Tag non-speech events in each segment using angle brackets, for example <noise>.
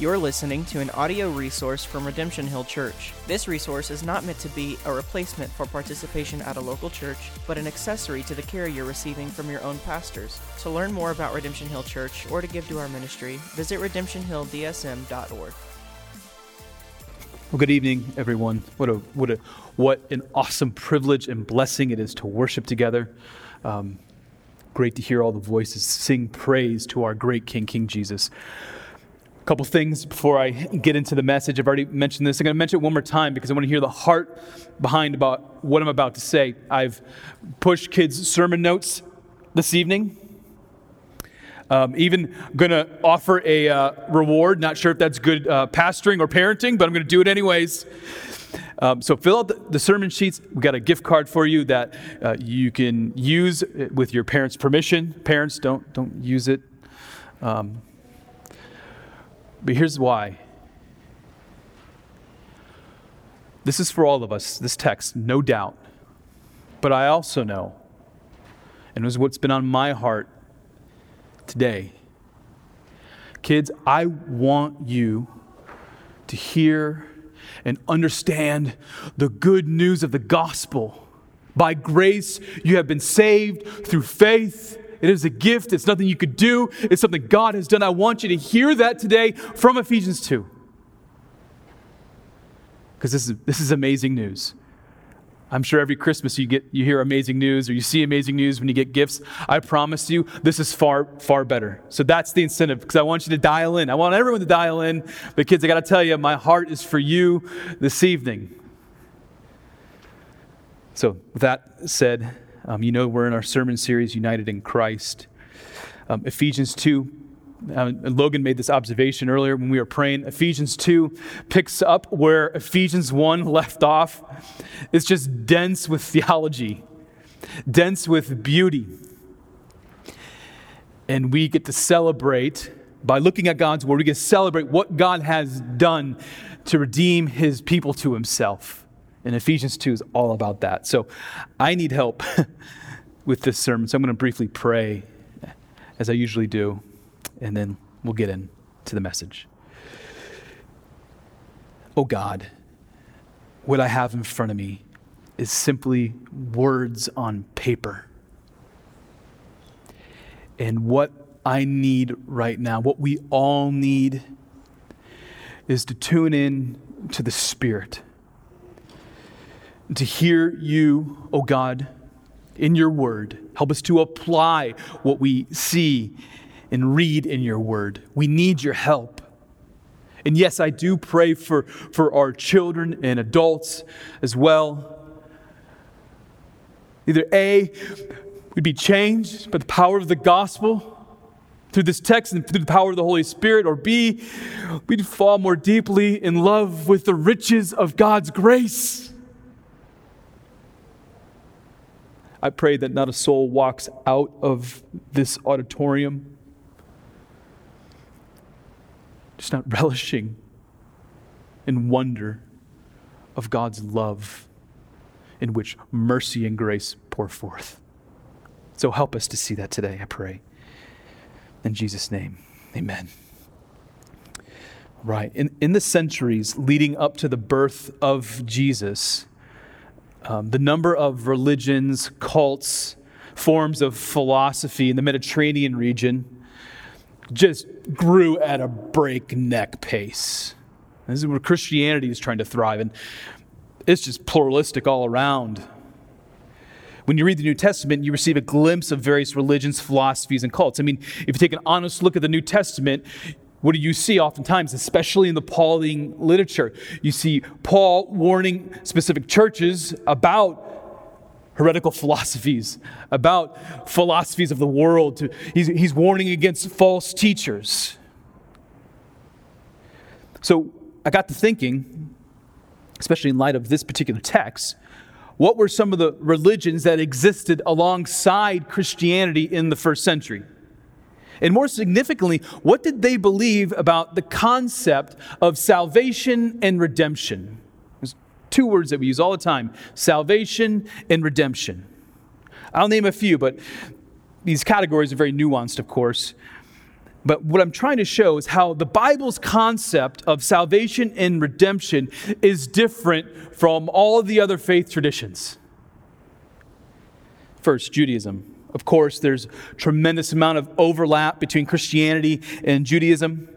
You're listening to an audio resource from Redemption Hill Church. This resource is not meant to be a replacement for participation at a local church, but an accessory to the care you're receiving from your own pastors. To learn more about Redemption Hill Church or to give to our ministry, visit redemptionhilldsm.org. Well, good evening, everyone. What a what a what an awesome privilege and blessing it is to worship together. Um, great to hear all the voices sing praise to our great King, King Jesus couple things before I get into the message. I've already mentioned this. I'm going to mention it one more time because I want to hear the heart behind about what I'm about to say. I've pushed kids' sermon notes this evening. Um, even going to offer a uh, reward. Not sure if that's good uh, pastoring or parenting, but I'm going to do it anyways. Um, so fill out the, sermon sheets. We've got a gift card for you that uh, you can use with your parents' permission. Parents, don't don't use it. Um, but here's why. This is for all of us, this text, no doubt. But I also know, and it was what's been on my heart today. Kids, I want you to hear and understand the good news of the gospel. By grace, you have been saved through faith it is a gift. It's nothing you could do. It's something God has done. I want you to hear that today from Ephesians 2. Because this is, this is amazing news. I'm sure every Christmas you get you hear amazing news or you see amazing news when you get gifts. I promise you, this is far far better. So that's the incentive because I want you to dial in. I want everyone to dial in. But kids, I got to tell you, my heart is for you this evening. So that said, um, you know, we're in our sermon series, United in Christ. Um, Ephesians 2, uh, Logan made this observation earlier when we were praying. Ephesians 2 picks up where Ephesians 1 left off. It's just dense with theology, dense with beauty. And we get to celebrate by looking at God's word, we get to celebrate what God has done to redeem his people to himself. And Ephesians 2 is all about that. So I need help <laughs> with this sermon. So I'm going to briefly pray as I usually do, and then we'll get into the message. Oh God, what I have in front of me is simply words on paper. And what I need right now, what we all need, is to tune in to the Spirit to hear you, O oh God, in your word. Help us to apply what we see and read in your word. We need your help. And yes, I do pray for, for our children and adults as well. Either A, we'd be changed by the power of the gospel through this text and through the power of the Holy Spirit, or B, we'd fall more deeply in love with the riches of God's grace. I pray that not a soul walks out of this auditorium just not <laughs> relishing in wonder of God's love in which mercy and grace pour forth. So help us to see that today, I pray. In Jesus' name, amen. Right. In, in the centuries leading up to the birth of Jesus, um, the number of religions, cults, forms of philosophy in the Mediterranean region just grew at a breakneck pace. This is where Christianity is trying to thrive, and it's just pluralistic all around. When you read the New Testament, you receive a glimpse of various religions, philosophies, and cults. I mean, if you take an honest look at the New Testament, what do you see oftentimes, especially in the Pauline literature? You see Paul warning specific churches about heretical <laughs> philosophies, about philosophies of the world. He's, he's warning against false teachers. So I got to thinking, especially in light of this particular text, what were some of the religions that existed alongside Christianity in the first century? And more significantly, what did they believe about the concept of salvation and redemption? There's two words that we use all the time salvation and redemption. I'll name a few, but these categories are very nuanced, of course. But what I'm trying to show is how the Bible's concept of salvation and redemption is different from all the other faith traditions. First, Judaism. Of course, there's tremendous amount of overlap between Christianity and Judaism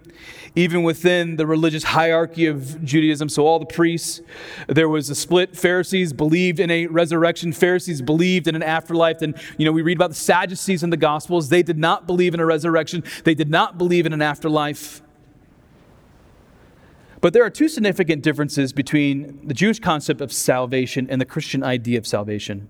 even within the religious hierarchy of Judaism. So, all the priests, there was a split. Pharisees believed in a resurrection, Pharisees believed in an afterlife. And, you know, we read about the Sadducees in the Gospels. They did not believe in a resurrection, they did not believe in an afterlife. But there are two significant differences between the Jewish concept of salvation and the Christian idea of salvation.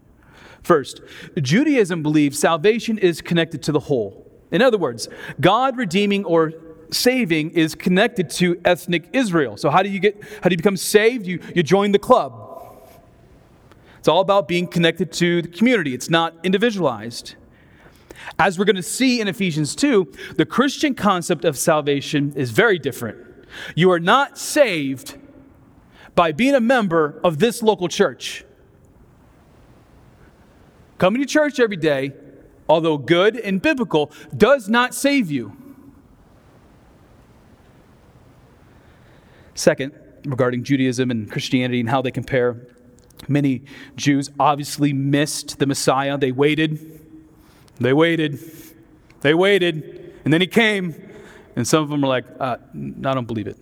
First, Judaism believes salvation is connected to the whole. In other words, God redeeming or saving is connected to ethnic Israel. So how do you get how do you become saved? You you join the club. It's all about being connected to the community. It's not individualized. As we're going to see in Ephesians 2, the Christian concept of salvation is very different. You are not saved by being a member of this local church. Coming to church every day, although good and biblical, does not save you. Second, regarding Judaism and Christianity and how they compare, many Jews obviously missed the Messiah. They waited, they waited, they waited, and then he came, and some of them were like, uh, I don't believe it.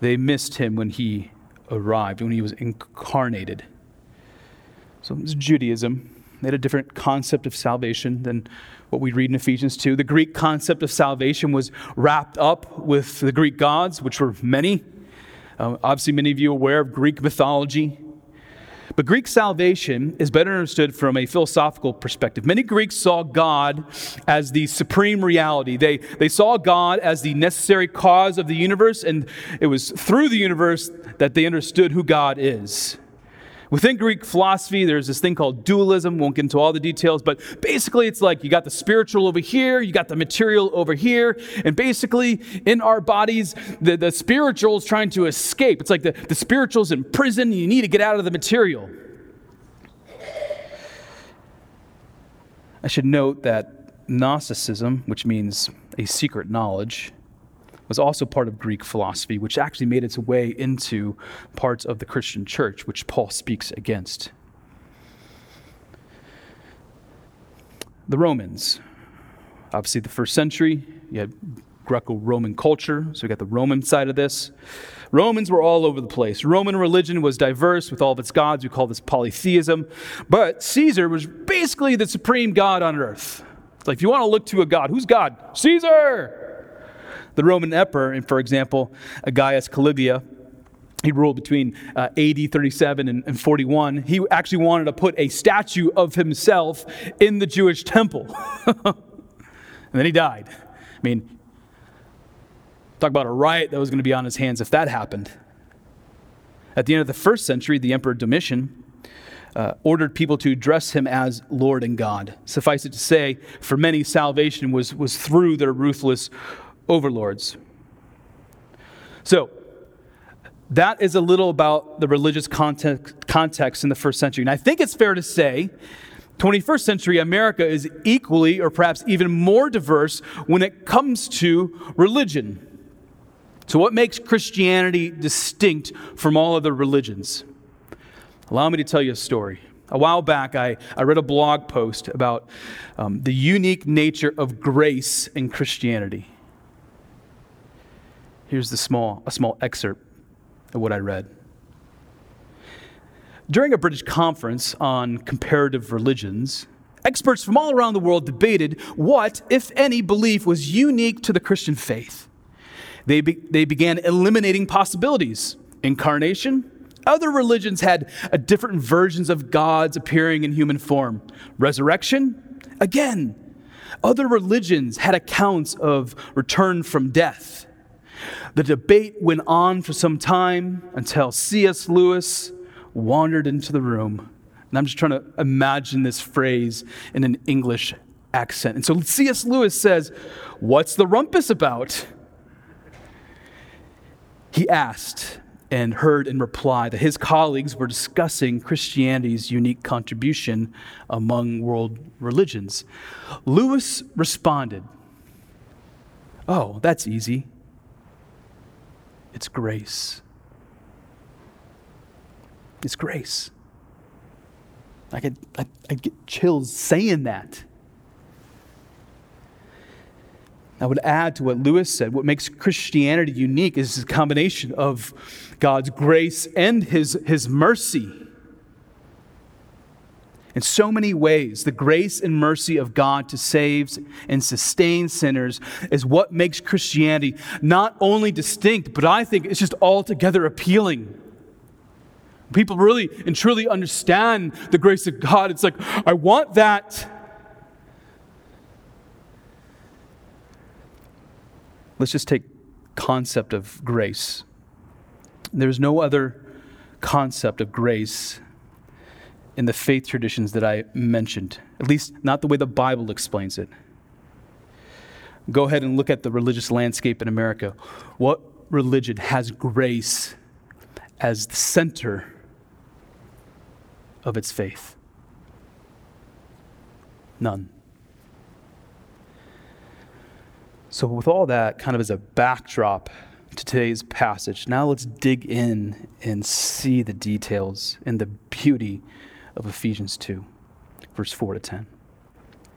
They missed him when he arrived, when he was incarnated. So it was Judaism. They had a different concept of salvation than what we read in Ephesians 2. The Greek concept of salvation was wrapped up with the Greek gods, which were many. Uh, obviously, many of you are aware of Greek mythology. But Greek salvation is better understood from a philosophical perspective. Many Greeks saw God as the supreme reality. They, they saw God as the necessary cause of the universe, and it was through the universe that they understood who God is. Within Greek philosophy, there's this thing called dualism. Won't get into all the details, but basically, it's like you got the spiritual over here, you got the material over here, and basically, in our bodies, the, the spiritual is trying to escape. It's like the, the spiritual's in prison, you need to get out of the material. I should note that Gnosticism, which means a secret knowledge, was also part of Greek philosophy, which actually made its way into parts of the Christian church, which Paul speaks against. The Romans. Obviously, the first century, you had Greco Roman culture, so we got the Roman side of this. Romans were all over the place. Roman religion was diverse with all of its gods. We call this polytheism. But Caesar was basically the supreme God on earth. Like if you want to look to a God, who's God? Caesar! The Roman emperor, for example, Gaius Caligula, he ruled between uh, AD 37 and, and 41. He actually wanted to put a statue of himself in the Jewish temple. <laughs> and then he died. I mean, talk about a riot that was going to be on his hands if that happened. At the end of the first century, the Emperor Domitian uh, ordered people to address him as Lord and God. Suffice it to say, for many, salvation was, was through their ruthless overlords. So, that is a little about the religious context, context in the first century. And I think it's fair to say 21st century America is equally or perhaps even more diverse when it comes to religion. So, what makes Christianity distinct from all other religions? Allow me to tell you a story. A while back, I, I read a blog post about um, the unique nature of grace in Christianity. Here's the small, a small excerpt of what I read. During a British conference on comparative religions, experts from all around the world debated what, if any, belief was unique to the Christian faith. They, be, they began eliminating possibilities. Incarnation, other religions had uh, different versions of gods appearing in human form. Resurrection, again, other religions had accounts of return from death. The debate went on for some time until C.S. Lewis wandered into the room. And I'm just trying to imagine this phrase in an English accent. And so C.S. Lewis says, What's the rumpus about? He asked and heard in reply that his colleagues were discussing Christianity's unique contribution among world religions. Lewis responded, oh, that's easy. It's grace. It's grace. I get, I, I get chills saying that. I would add to what Lewis said what makes Christianity unique is a combination of God's grace and his, his mercy. In so many ways, the grace and mercy of God to save and sustain sinners is what makes Christianity not only distinct, but I think it's just altogether appealing. People really and truly understand the grace of God. It's like, I want that. Let's just take concept of grace. There's no other concept of grace in the faith traditions that I mentioned, at least not the way the Bible explains it. Go ahead and look at the religious landscape in America. What religion has grace as the center of its faith? None. So, with all that kind of as a backdrop to today's passage, now let's dig in and see the details and the beauty of Ephesians 2, verse 4 to 10.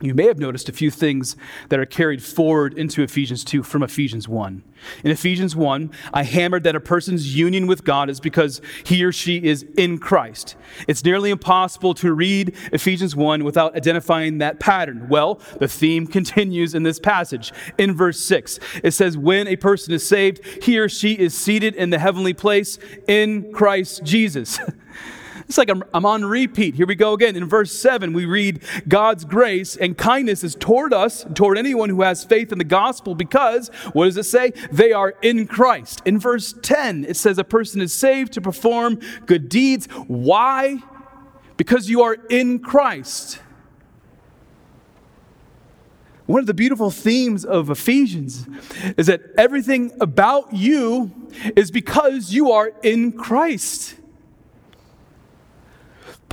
You may have noticed a few things that are carried forward into Ephesians 2 from Ephesians 1. In Ephesians 1, I hammered that a person's union with God is because he or she is in Christ. It's nearly impossible to read Ephesians 1 without identifying that pattern. Well, the theme continues in this passage. In verse 6, it says, When a person is saved, he or she is seated in the heavenly place in Christ Jesus. <laughs> It's like I'm, I'm on repeat. Here we go again. In verse 7, we read God's grace and kindness is toward us, toward anyone who has faith in the gospel, because, what does it say? They are in Christ. In verse 10, it says a person is saved to perform good deeds. Why? Because you are in Christ. One of the beautiful themes of Ephesians is that everything about you is because you are in Christ.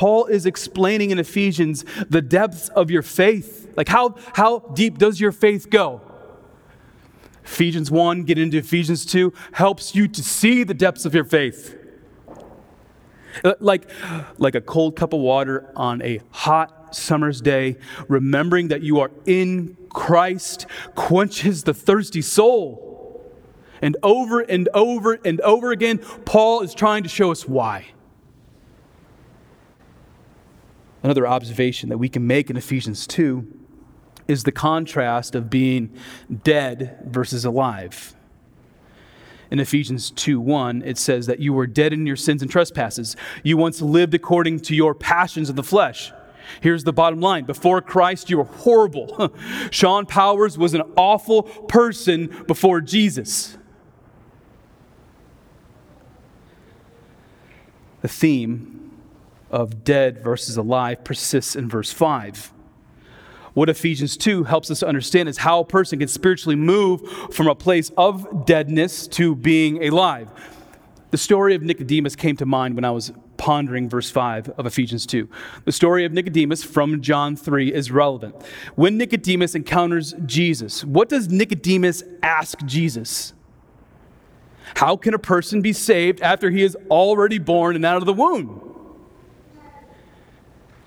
Paul is explaining in Ephesians the depths of your faith. Like, how, how deep does your faith go? Ephesians 1, get into Ephesians 2, helps you to see the depths of your faith. Uh, like, like a cold cup of water on a hot summer's day, remembering that you are in Christ quenches the thirsty soul. And over and over and over again, Paul is trying to show us why. Another observation that we can make in Ephesians 2 is the contrast of being dead versus alive. In Ephesians 2 1, it says that you were dead in your sins and trespasses. You once lived according to your passions of the flesh. Here's the bottom line before Christ, you were horrible. <laughs> Sean Powers was an awful person before Jesus. The theme of dead versus alive persists in verse 5. What Ephesians 2 helps us to understand is how a person can spiritually move from a place of deadness to being alive. The story of Nicodemus came to mind when I was pondering verse 5 of Ephesians 2. The story of Nicodemus from John 3 is relevant. When Nicodemus encounters Jesus, what does Nicodemus ask Jesus? How can a person be saved after he is already born and out of the womb?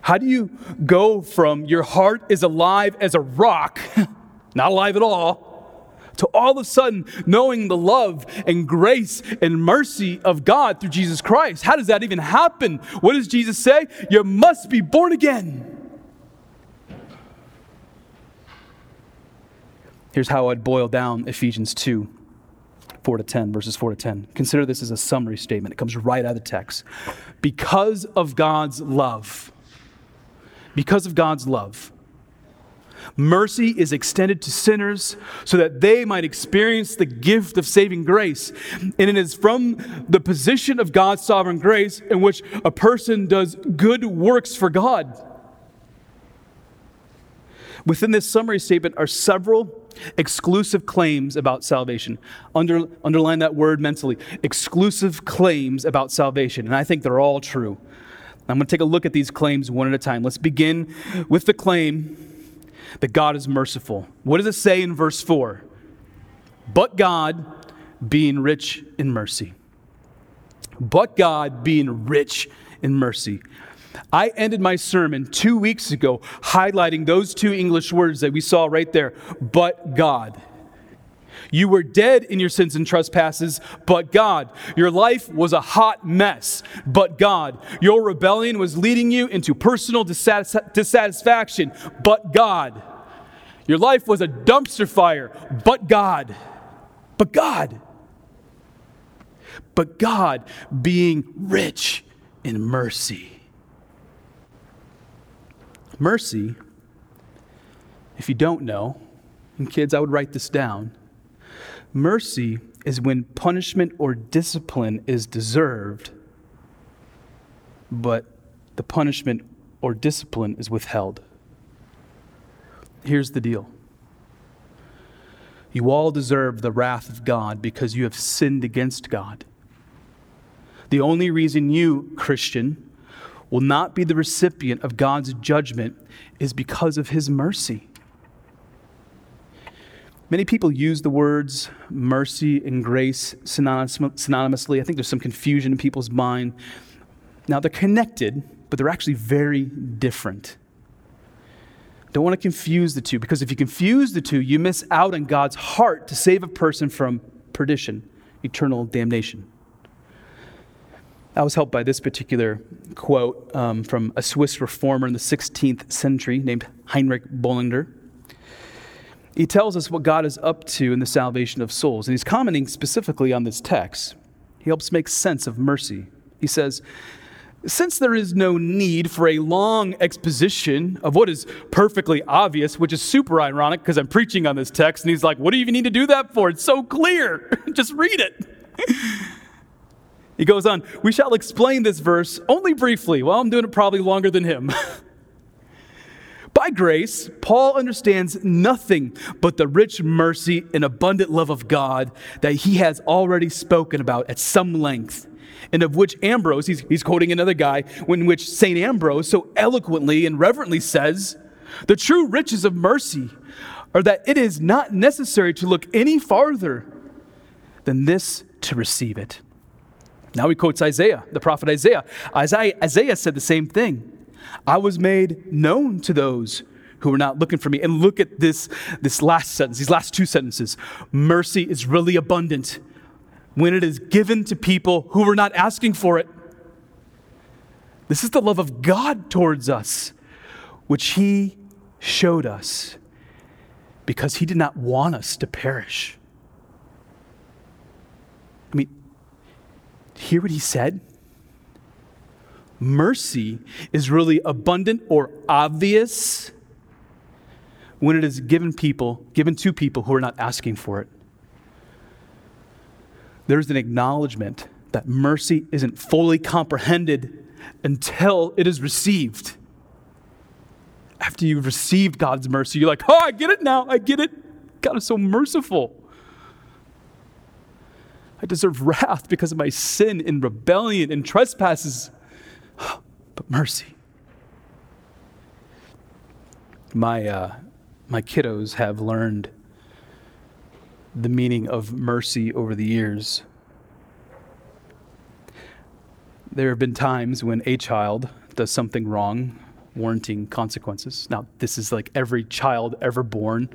How do you go from your heart is alive as a rock, <laughs> not alive at all, to all of a sudden knowing the love and grace and mercy of God through Jesus Christ? How does that even happen? What does Jesus say? You must be born again. Here's how I'd boil down Ephesians 2 4 to 10, verses 4 to 10. Consider this as a summary statement. It comes right out of the text. Because of God's love, because of God's love. Mercy is extended to sinners so that they might experience the gift of saving grace. And it is from the position of God's sovereign grace in which a person does good works for God. Within this summary statement are several exclusive claims about salvation. Under, underline that word mentally exclusive claims about salvation. And I think they're all true. I'm going to take a look at these claims one at a time. Let's begin with the claim that God is merciful. What does it say in verse 4? but God being rich in mercy. But God being rich in mercy. I ended my sermon two weeks ago highlighting those two English words that we saw right there, but God. You were dead in your sins and trespasses, but God. Your life was a hot mess, but God. Your rebellion was leading you into personal dissatisfaction, but God. Your life was a dumpster fire, but God. But God. But God being rich in mercy. Mercy, if you don't know, and kids, I would write this down. Mercy is when punishment or discipline is deserved, but the punishment or discipline is withheld. Here's the deal you all deserve the wrath of God because you have sinned against God. The only reason you, Christian, will not be the recipient of God's judgment is because of his mercy. Many people use the words mercy and grace synonymously. I think there's some confusion in people's mind. Now, they're connected, but they're actually very different. Don't want to confuse the two because if you confuse the two, you miss out on God's heart to save a person from perdition, eternal damnation. I was helped by this particular quote um, from a Swiss reformer in the 16th century named Heinrich Bullinger. He tells us what God is up to in the salvation of souls, and he's commenting specifically on this text. He helps make sense of mercy. He says, since there is no need for a long exposition of what is perfectly obvious, which is super ironic because I'm preaching on this text, and he's like, What do you even need to do that for? It's so clear. <laughs> Just read it. <laughs> he goes on, We shall explain this verse only briefly. Well, I'm doing it probably longer than him. <laughs> By grace, Paul understands nothing but the rich mercy and abundant love of God that he has already spoken about at some length and of which Ambrose, he's, he's quoting another guy, in which St. Ambrose so eloquently and reverently says, The true riches of mercy are that it is not necessary to look any farther than this to receive it. Now he quotes Isaiah, the prophet Isaiah. Isaiah, Isaiah said the same thing. I was made known to those who were not looking for me. And look at this, this last sentence, these last two sentences. Mercy is really abundant when it is given to people who were not asking for it. This is the love of God towards us, which He showed us because He did not want us to perish. I mean, hear what He said? Mercy is really abundant or obvious when it is given people, given to people who are not asking for it there's an acknowledgement that mercy isn't fully comprehended until it is received. After you've received God's mercy, you're like, oh, I get it now. I get it. God is so merciful. I deserve <laughs> wrath because of my sin and rebellion and trespasses. <gasps> But mercy. My, uh, my kiddos have learned the meaning of mercy over the years. There have been times when a child does something wrong, warranting consequences. Now, this is like every child ever born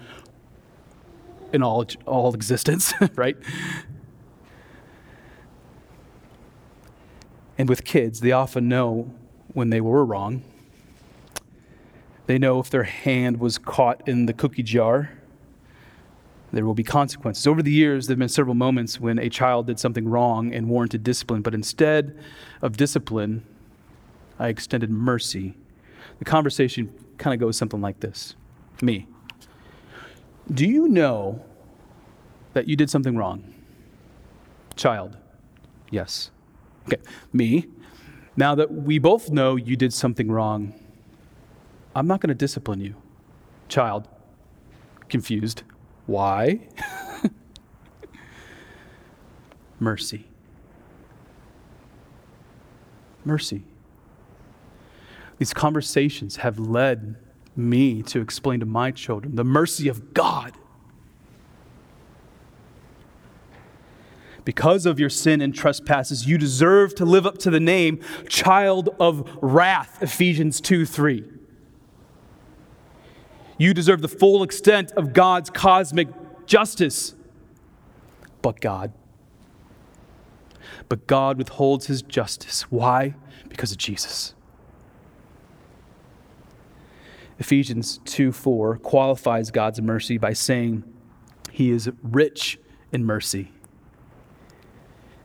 in all, all existence, <laughs> right? And with kids, they often know when they were wrong. They know if their hand was caught in the cookie jar there will be consequences. Over the years, there have been several moments when a child did something wrong and warranted discipline, but instead of discipline, I extended mercy. The conversation kind of goes something like this Me, do you know that you did something wrong? Child, yes. Okay, me, now that we both know you did something wrong, I'm not going to discipline you. Child, confused. Why? <laughs> Mercy. Mercy. These conversations have led me to explain to my children the mercy of God. Because of your sin and trespasses, you deserve to live up to the name child of wrath, Ephesians 2 3. You deserve the full extent of God's cosmic justice. But God. But God withholds his justice. Why? Because of Jesus. Ephesians 2 4 qualifies God's mercy by saying he is rich in mercy.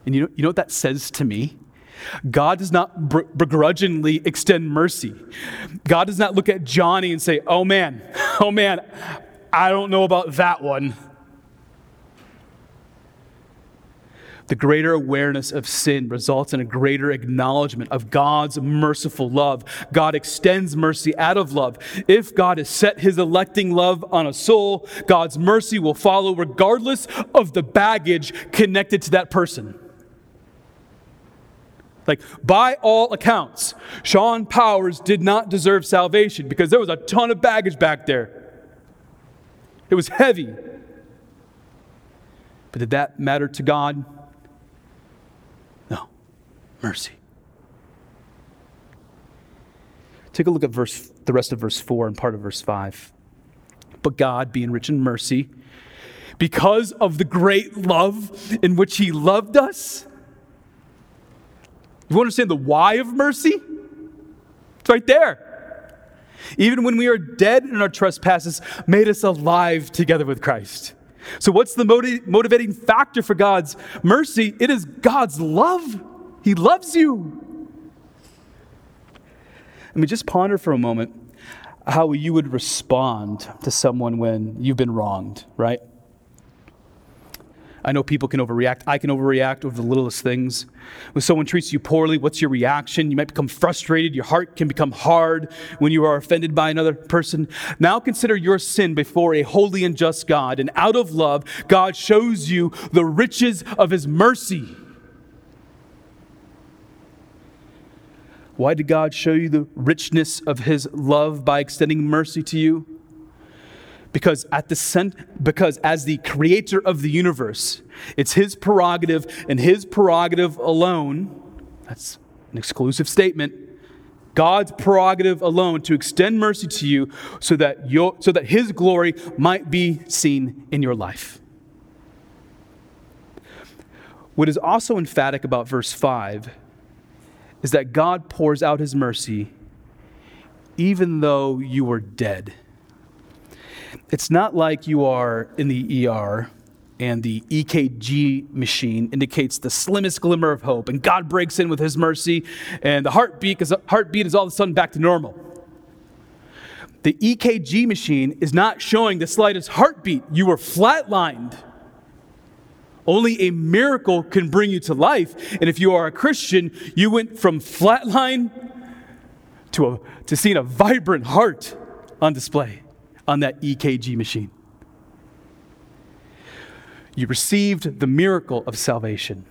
And you know, you know what that says to me? God does not begrudgingly extend mercy. God does not look at Johnny and say, oh man, oh man, I don't know about that one. The greater awareness of sin results in a greater acknowledgement of God's merciful love. God extends mercy out of love. If God has set his electing love on a soul, God's mercy will follow regardless of the baggage connected to that person. Like, by all accounts, Sean Powers did not deserve salvation because there was a ton of baggage back there. It was heavy. But did that matter to God? No. Mercy. Take a look at verse, the rest of verse 4 and part of verse 5. But God, being rich in mercy, because of the great love in which He loved us, you understand the why of mercy? It's right there. Even when we are dead in our trespasses, made us alive together with Christ. So, what's the motiv- motivating factor for God's mercy? It is God's love. He loves you. I mean, just ponder for a moment how you would respond to someone when you've been wronged, right? I know people can overreact. I can overreact over the littlest things. When someone treats you poorly, what's your reaction? You might become frustrated. Your heart can become hard when you are offended by another person. Now consider your sin before a holy and just God. And out of love, God shows you the riches of his mercy. Why did God show you the richness of his love by extending mercy to you? Because at the cent- because as the creator of the universe, it's his prerogative and his prerogative alone. That's an exclusive statement. God's prerogative alone to extend mercy to you so that, your, so that his glory might be seen in your life. What is also emphatic about verse 5 is that God pours out his mercy even though you were dead. It's not like you are in the ER and the EKG machine indicates the slimmest glimmer of hope, and God breaks in with His mercy, and the heartbeat is, heartbeat is all of a sudden back to normal. The EKG machine is not showing the slightest heartbeat. You were flatlined. Only a miracle can bring you to life. And if you are a Christian, you went from flatline to, a, to seeing a vibrant heart on display on that EKG machine. You received the miracle of salvation.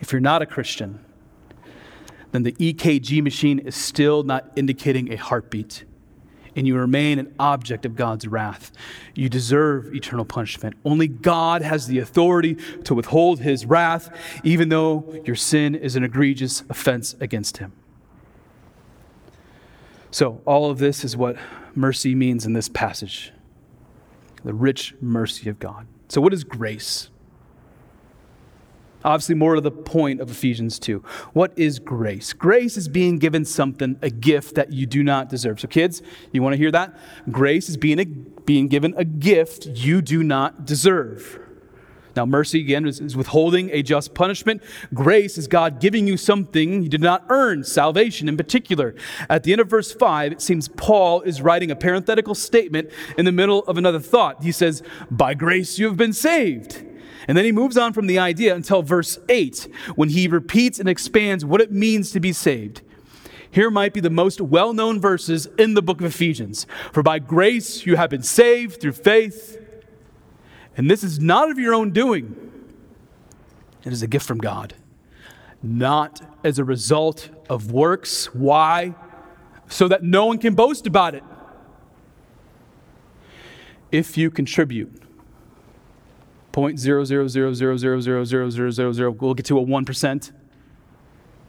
If you're not a Christian, then the EKG machine is still not indicating a heartbeat, and you remain an object of God's wrath. You deserve eternal punishment. Only God has the authority to withhold his wrath, even though your sin is an egregious offense against him. So, all of this is what mercy means in this passage the rich mercy of God. So, what is grace? Obviously, more to the point of Ephesians 2. What is grace? Grace is being given something, a gift that you do not deserve. So, kids, you want to hear that? Grace is being, a, being given a gift you do not deserve. Now, mercy, again, is, is, withholding a just punishment. Grace is God giving you something you did not earn, salvation in particular. At the end of verse 5, it seems Paul is writing a parenthetical statement in the middle of another thought. He says, By grace you have been saved. And then he moves on from the idea until verse 8, when he repeats and expands what it means to be saved. Here might be the most well known verses in the book of Ephesians. For by grace you have been saved through faith and this is not of your own doing, it is a gift from God, not as a result of works. Why? So that no one can boast about it. If you contribute, 0.000000000, we'll get to a 1%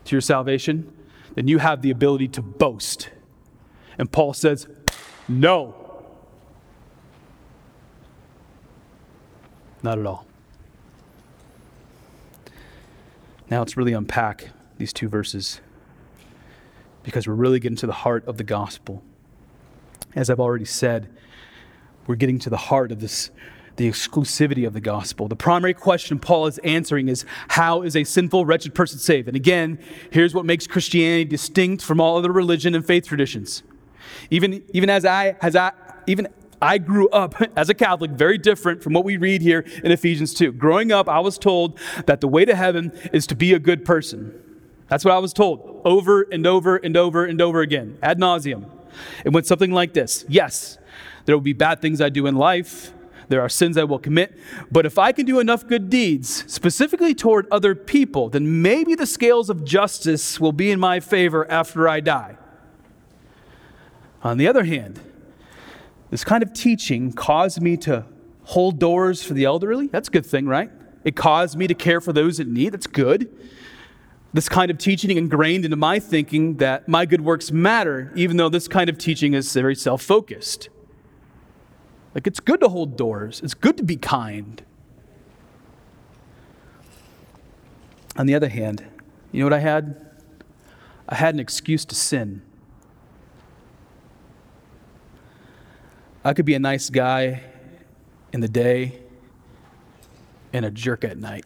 to your salvation, then you have the ability to boast. And Paul says, no. Not at all. Now let's really unpack these two verses because we're really getting to the heart of the gospel. As I've already said, we're getting to the heart of this the exclusivity of the gospel. The primary question Paul is answering is how is a sinful, wretched person saved? And again, here's what makes Christianity distinct from all other religion and faith traditions. Even, even as I, as I, even I grew up <laughs> as a Catholic, very different from what we read here in Ephesians 2. Growing up, I was told that the way to heaven is to be a good person. That's what I was told over and over and over and over again, ad nauseum. It went something like this Yes, there will be bad things I do in life. There are sins I will commit. But if I can do enough good deeds, specifically toward other people, then maybe the scales of justice will be in my favor after I die. On the other hand, this kind of teaching caused me to hold doors for the elderly. That's a good thing, right? It caused me to care for those in need. That's good. This kind of teaching ingrained into my thinking that my good works matter, even though this kind of teaching is very self focused. Like, it's good to hold doors, it's good to be kind. On the other hand, you know what I had? I had an excuse to sin. I could be a nice guy in the day and a jerk at night.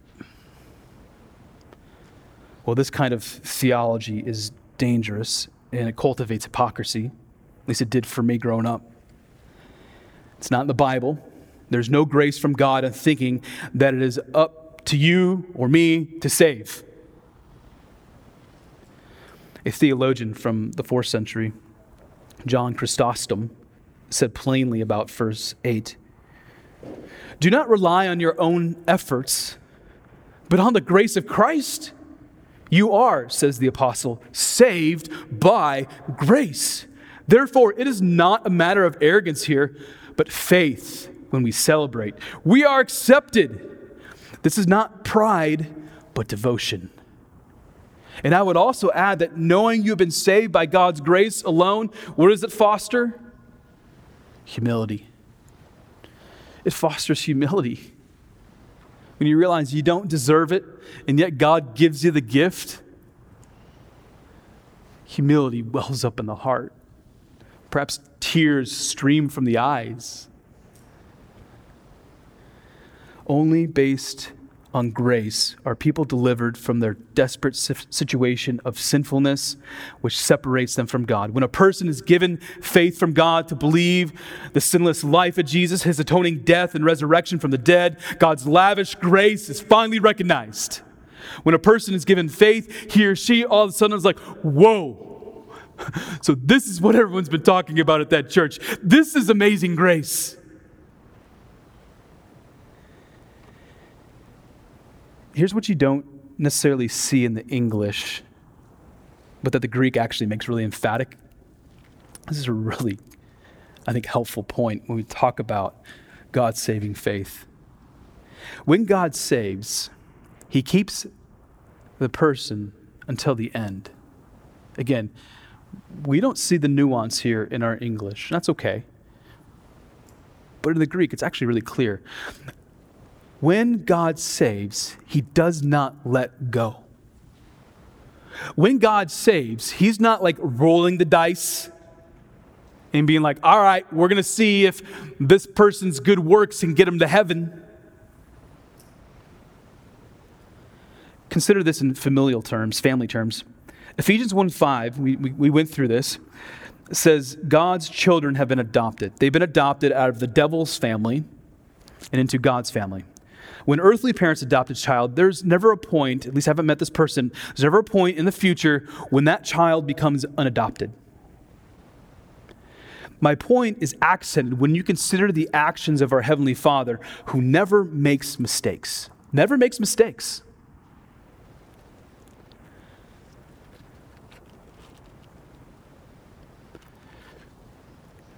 Well, this kind of theology is dangerous and it cultivates hypocrisy. At least it did for me growing up. It's not in the Bible. There's no grace from God in thinking that it is up to you or me to save. A theologian from the fourth century, John Chrysostom, said plainly about verse 8 Do not rely on your own efforts, but on the grace of Christ. You are, says the apostle, saved by grace. Therefore, it is not a matter of arrogance here, but faith when we celebrate. We are accepted. This is not pride, but devotion. And I would also add that knowing you've been saved by God's grace alone, what does it foster? Humility. It fosters humility. When you realize you don't deserve it, and yet God gives you the gift, humility wells up in the heart. Perhaps tears stream from the eyes. Only based on grace are people delivered from their desperate situation of sinfulness, which separates them from God. When a person is given faith from God to believe the sinless life of Jesus, his atoning death and resurrection from the dead, God's lavish grace is finally recognized. When a person is given faith, he or she all of a sudden is like, whoa. <laughs> So, this is what everyone's been talking about at that church. This is amazing grace. Here's what you don't necessarily see in the English, but that the Greek actually makes really emphatic. This is a really, I think, helpful point when we talk about God's saving faith. When God saves, he keeps the person until the end. Again, we don't see the nuance here in our English. That's okay. But in the Greek, it's actually really clear when God saves, he does not let go. When God saves, he's not like rolling the dice and being like, all right, we're going to see if this person's good works can get him to heaven. Consider this in familial terms, family terms. Ephesians 1 5, we, we, we went through this, says God's children have been adopted. They've been adopted out of the devil's family and into God's family. When earthly parents adopt a child, there's never a point, at least I haven't met this person, there's never a point in the future when that child becomes unadopted. My point is accented when you consider the actions of our Heavenly Father who never makes mistakes. Never makes mistakes.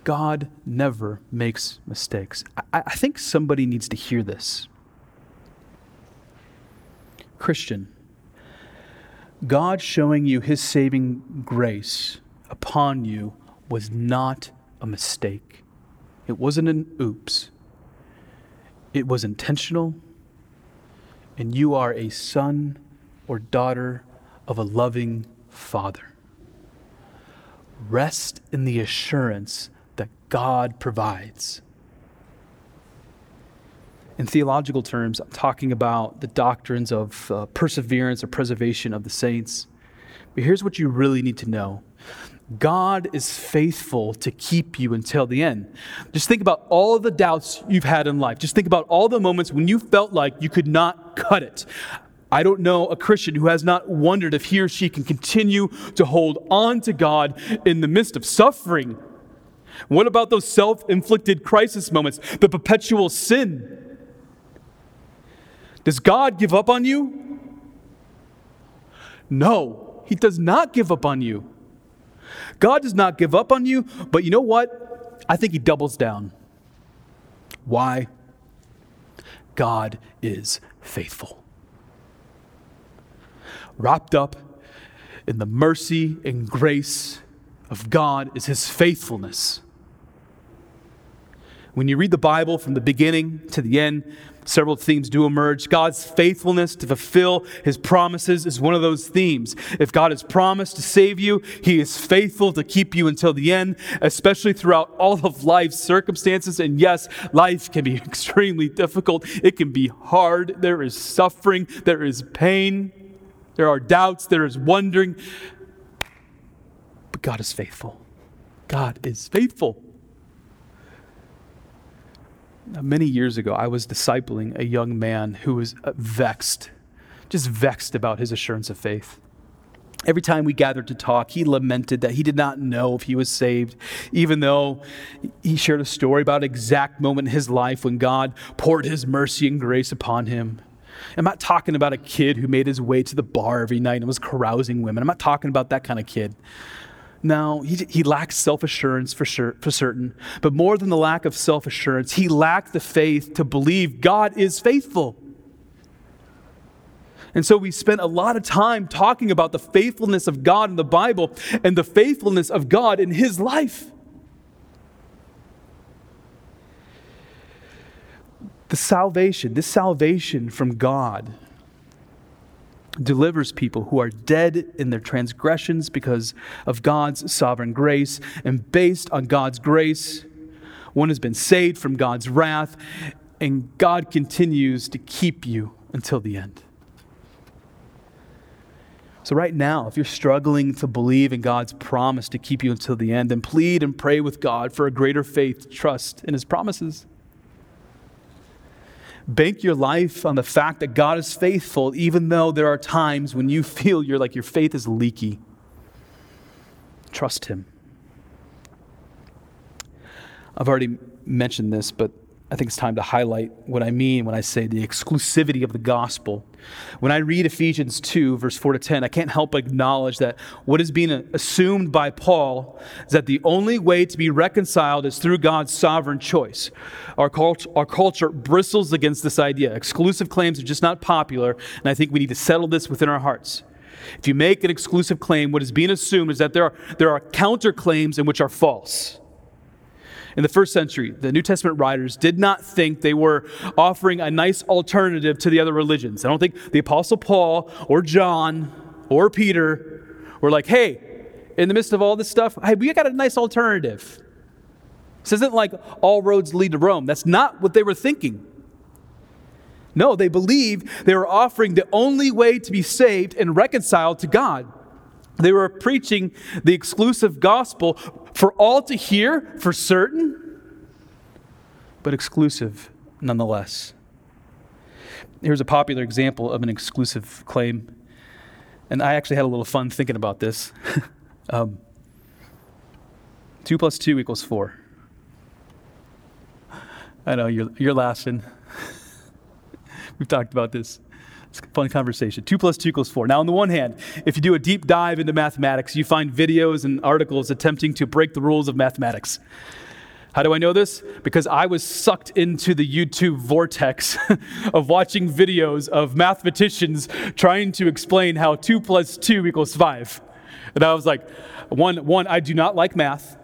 God never makes mistakes. I, I, think somebody needs to hear this. Christian, God showing you his saving grace upon you was not a mistake. It wasn't an oops. It was intentional, and you are a son or daughter of a loving Father. Rest in the assurance that God provides. In theological terms, I'm talking about the doctrines of uh, perseverance or preservation of the saints. But here's what you really need to know God is faithful to keep you until the end. Just think about all the doubts you've had in life. Just think about all the moments when you felt like you could not cut it. I don't know a Christian who has not wondered if he or she can continue to hold on to God in the midst of suffering. What about those self inflicted crisis moments, the perpetual sin? Does God give up on you? No, He does not give up on you. God does not give up on you, but you know what? I think He doubles down. Why? God is faithful. Wrapped up in the mercy and grace of God is His faithfulness. When you read the Bible from the beginning to the end, several themes do emerge. God's faithfulness to fulfill his promises is one of those themes. If God has promised to save you, he is faithful to keep you until the end, especially throughout all of life's circumstances. And yes, life can be <laughs> extremely difficult, it can be hard. There is suffering, there is pain, there are doubts, there is wondering. But God is faithful. God is faithful. Many years ago, I was discipling a young man who was uh, vexed, just vexed about his assurance of faith. Every time we gathered to talk, he lamented that he did not know if he was saved, even though he shared a story about an exact moment in his life when God poured his mercy and grace upon him. I'm not talking about a kid who made his way to the bar every night and was carousing women. I'm not talking about that kind of kid. No, he, he lacked self assurance for, sure, for certain. But more than the lack of self assurance, he lacked the faith to believe God is faithful. And so we spent a lot of time talking about the faithfulness of God in the Bible and the faithfulness of God in his life. The salvation, this salvation from God delivers people who are dead in their transgressions because of God's sovereign grace. And based on God's grace, one has been saved from God's wrath, and God continues to keep you until the end. So, right now, if you're struggling to believe in God's promise to keep you until the end, then plead and pray with God for a greater faith, trust in His promises. Bank your life on the fact that God is faithful, even though there are times when you feel you're like your faith is leaky. Trust Him. I've already mentioned this, but I think it's time to highlight what I mean when I say the exclusivity of the gospel. When I read Ephesians 2, verse 4 to 10, I can't help but acknowledge that what is being assumed by Paul is that the only way to be reconciled is through God's sovereign choice. Our, cult- our culture bristles against this idea. Exclusive claims are just not popular, and I think we need to settle this within our hearts. If you make an exclusive claim, what is being assumed is that there are, there are counterclaims in which are false. In the first century, the New Testament writers did not think they were offering a nice alternative to the other religions. I don't think the Apostle Paul or John or Peter were like, hey, in the midst of all this stuff, hey, we got a nice alternative. This isn't like all roads lead to Rome. That's not what they were thinking. No, they believed they were offering the only way to be saved and reconciled to God. They were preaching the exclusive gospel for all to hear for certain, but exclusive nonetheless. Here's a popular example of an exclusive claim. And I actually had a little fun thinking about this. <laughs> um, 2 plus 2 equals 4. I know, you're, you're laughing. <laughs> We've talked about this. It's a fun conversation. Two plus two equals four. Now, on the one hand, if you do a deep dive into mathematics, you find videos and articles attempting to break the rules of mathematics. How do I know this? Because I was sucked into the YouTube vortex <laughs> of watching videos of mathematicians trying to explain how 2 plus 2 equals 5. And I was like, one, one, I do not like math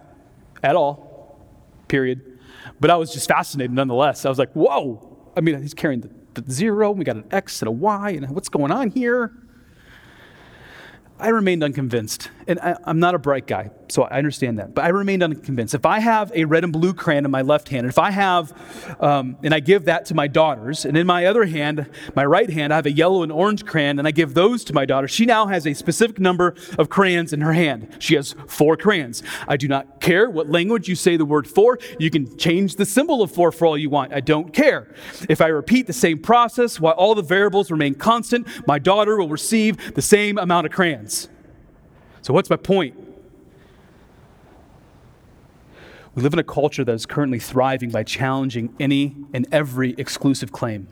at all, period. But I was just fascinated nonetheless. I was like, whoa. I mean, he's carrying the, the zero, we got an X and a Y, and what's going on here? I remained unconvinced. And I, am not a bright guy, so I understand that. But I remained unconvinced. If I have a red and blue crayon in my left hand, and if I have, um, and I give that to my daughters, and in my other hand, my right hand, I have a yellow and orange crayon, and I give those to my daughter, she now has a specific number of crayons in her hand. She has four crayons. I do not care what language you say the word for. You can change the symbol of four for all you want. I don't care. If I repeat the same process while all the variables remain constant, my daughter will receive the same amount of crayons. So, what's my point? We live in a culture that is currently thriving by challenging any and every exclusive claim.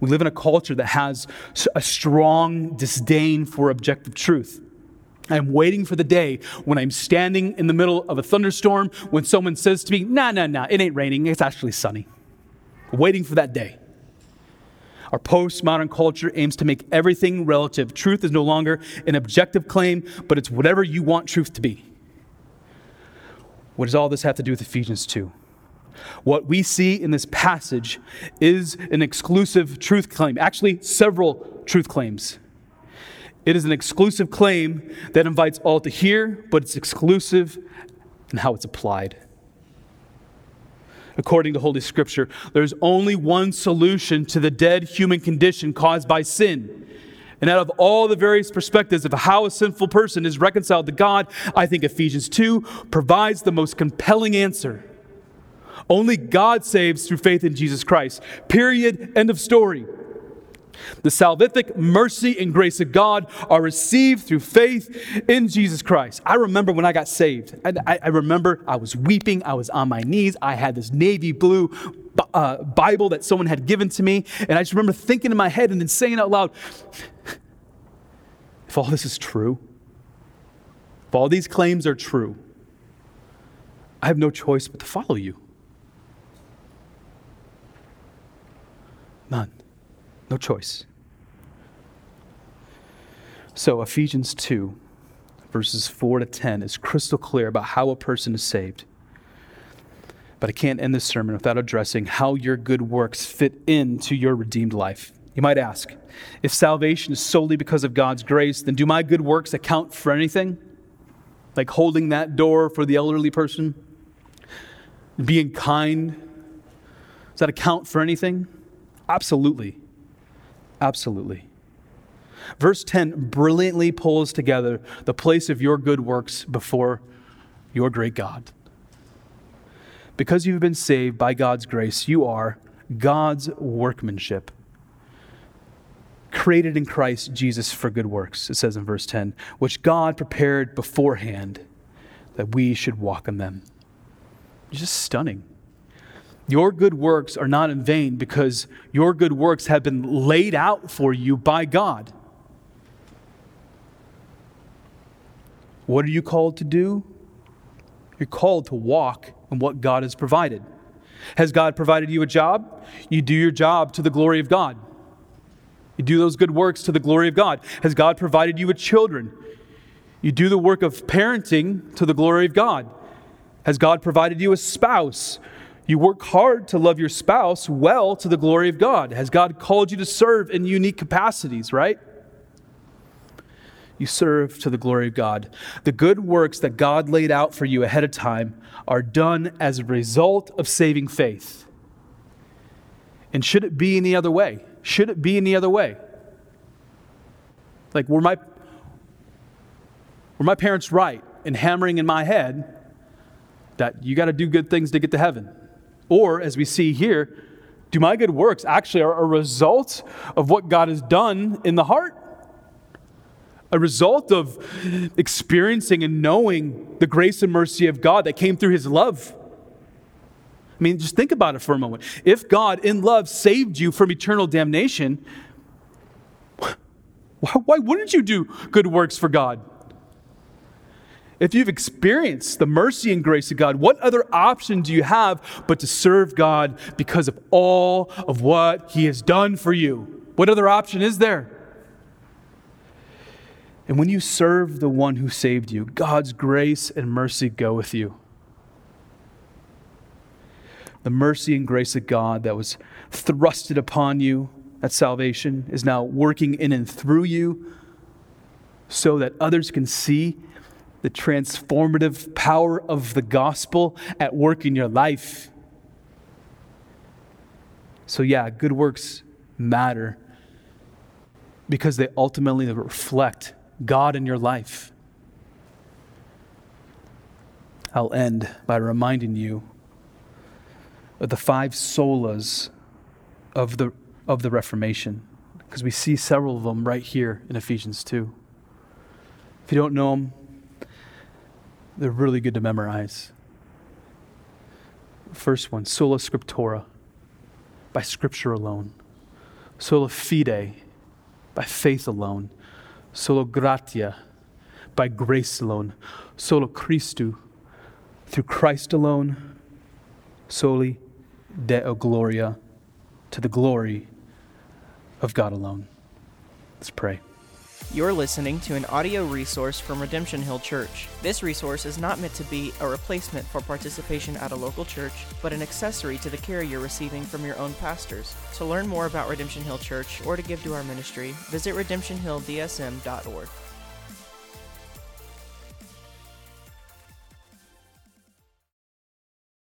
We live in a culture that has a strong disdain for objective truth. I'm waiting for the day when I'm standing in the middle of a thunderstorm when someone says to me, nah, nah, nah, it ain't raining, it's actually sunny. Waiting for that day. Our postmodern culture aims to make everything relative. Truth is no longer an objective claim, but it's whatever you want truth to be. What does all this have to do with Ephesians 2? What we see in this passage is an exclusive truth claim, actually, several truth claims. It is an exclusive claim that invites all to hear, but it's exclusive in how it's applied according to Holy Scripture. There's only one solution to the dead human condition caused by sin. And out of all the various perspectives of how a sinful person is reconciled to God, I think Ephesians 2 provides the most compelling answer. Only God saves through faith in Jesus Christ. Period. End of story. The salvific mercy and grace of God are received through faith in Jesus Christ. I remember when I got saved. I, I remember I was weeping. I was on my knees. I had this navy blue uh, Bible that someone had given to me. And I just remember thinking in my head and then saying out loud, if all this is true, if all these claims are true, I have no choice but to follow you. None. No choice. So, Ephesians 2, verses 4 to 10, is crystal clear about how a person is saved. But I can't end this sermon without addressing how your good works fit into your redeemed life. You might ask, if salvation is solely because of God's grace, then do my good works account for anything? Like holding that door for the elderly person? Being kind? Does that account for anything? Absolutely. Absolutely. Verse 10 brilliantly pulls together the place of your good works before your great God. Because you've been saved by God's grace, you are God's workmanship, created in Christ Jesus for good works, it says in verse 10, which God prepared beforehand that we should walk in them. It's just stunning. Your good works are not in vain because your good works have been laid out for you by God. What are you called to do? You're called to walk in what God has provided. Has God provided you a job? You do your job to the glory of God. You do those good works to the glory of God. Has God provided you with children? You do the work of parenting to the glory of God. Has God provided you a spouse? You work hard to love your spouse well to the glory of God. Has God called you to serve in unique capacities, right? You serve to the glory of God. The good works that God laid out for you ahead of time are done as a result of saving faith. And should it be any other way? Should it be any other way? Like, were my, were my parents right in hammering in my head that you got to do good things to get to heaven? Or, as we see here, do my good works actually are a result of what God has done in the heart? A result of experiencing and knowing the grace and mercy of God that came through his love. I mean, just think about it for a moment. If God, in love, saved you from eternal damnation, why wouldn't you do good works for God? if you've experienced the mercy and grace of God, what other option do you have but to serve God because of all of what He has done for you? What other option is there? And when you serve the one who saved you, God's grace and mercy go with you. The mercy and grace of God that was thrusted upon you at salvation is now working in and through you so that others can see the transformative power of the gospel at work in your life. So, yeah, good works matter because they ultimately reflect God in your life. I'll end by reminding you the five solas of the, of the Reformation, because we see several of them right here in Ephesians 2. If you don't know them, they're really good to memorize. First one, sola scriptura, by scripture alone. Sola fide, by faith alone. Sola gratia, by grace alone. Sola Christu, through Christ alone. Soli Deo Gloria, to the glory of God alone. Let's pray. You're listening to an audio resource from Redemption Hill Church. This resource is not meant to be a replacement for participation at a local church, but an accessory to the care you're receiving from your own pastors. To learn more about Redemption Hill Church or to give to our ministry, visit redemptionhilldsm.org.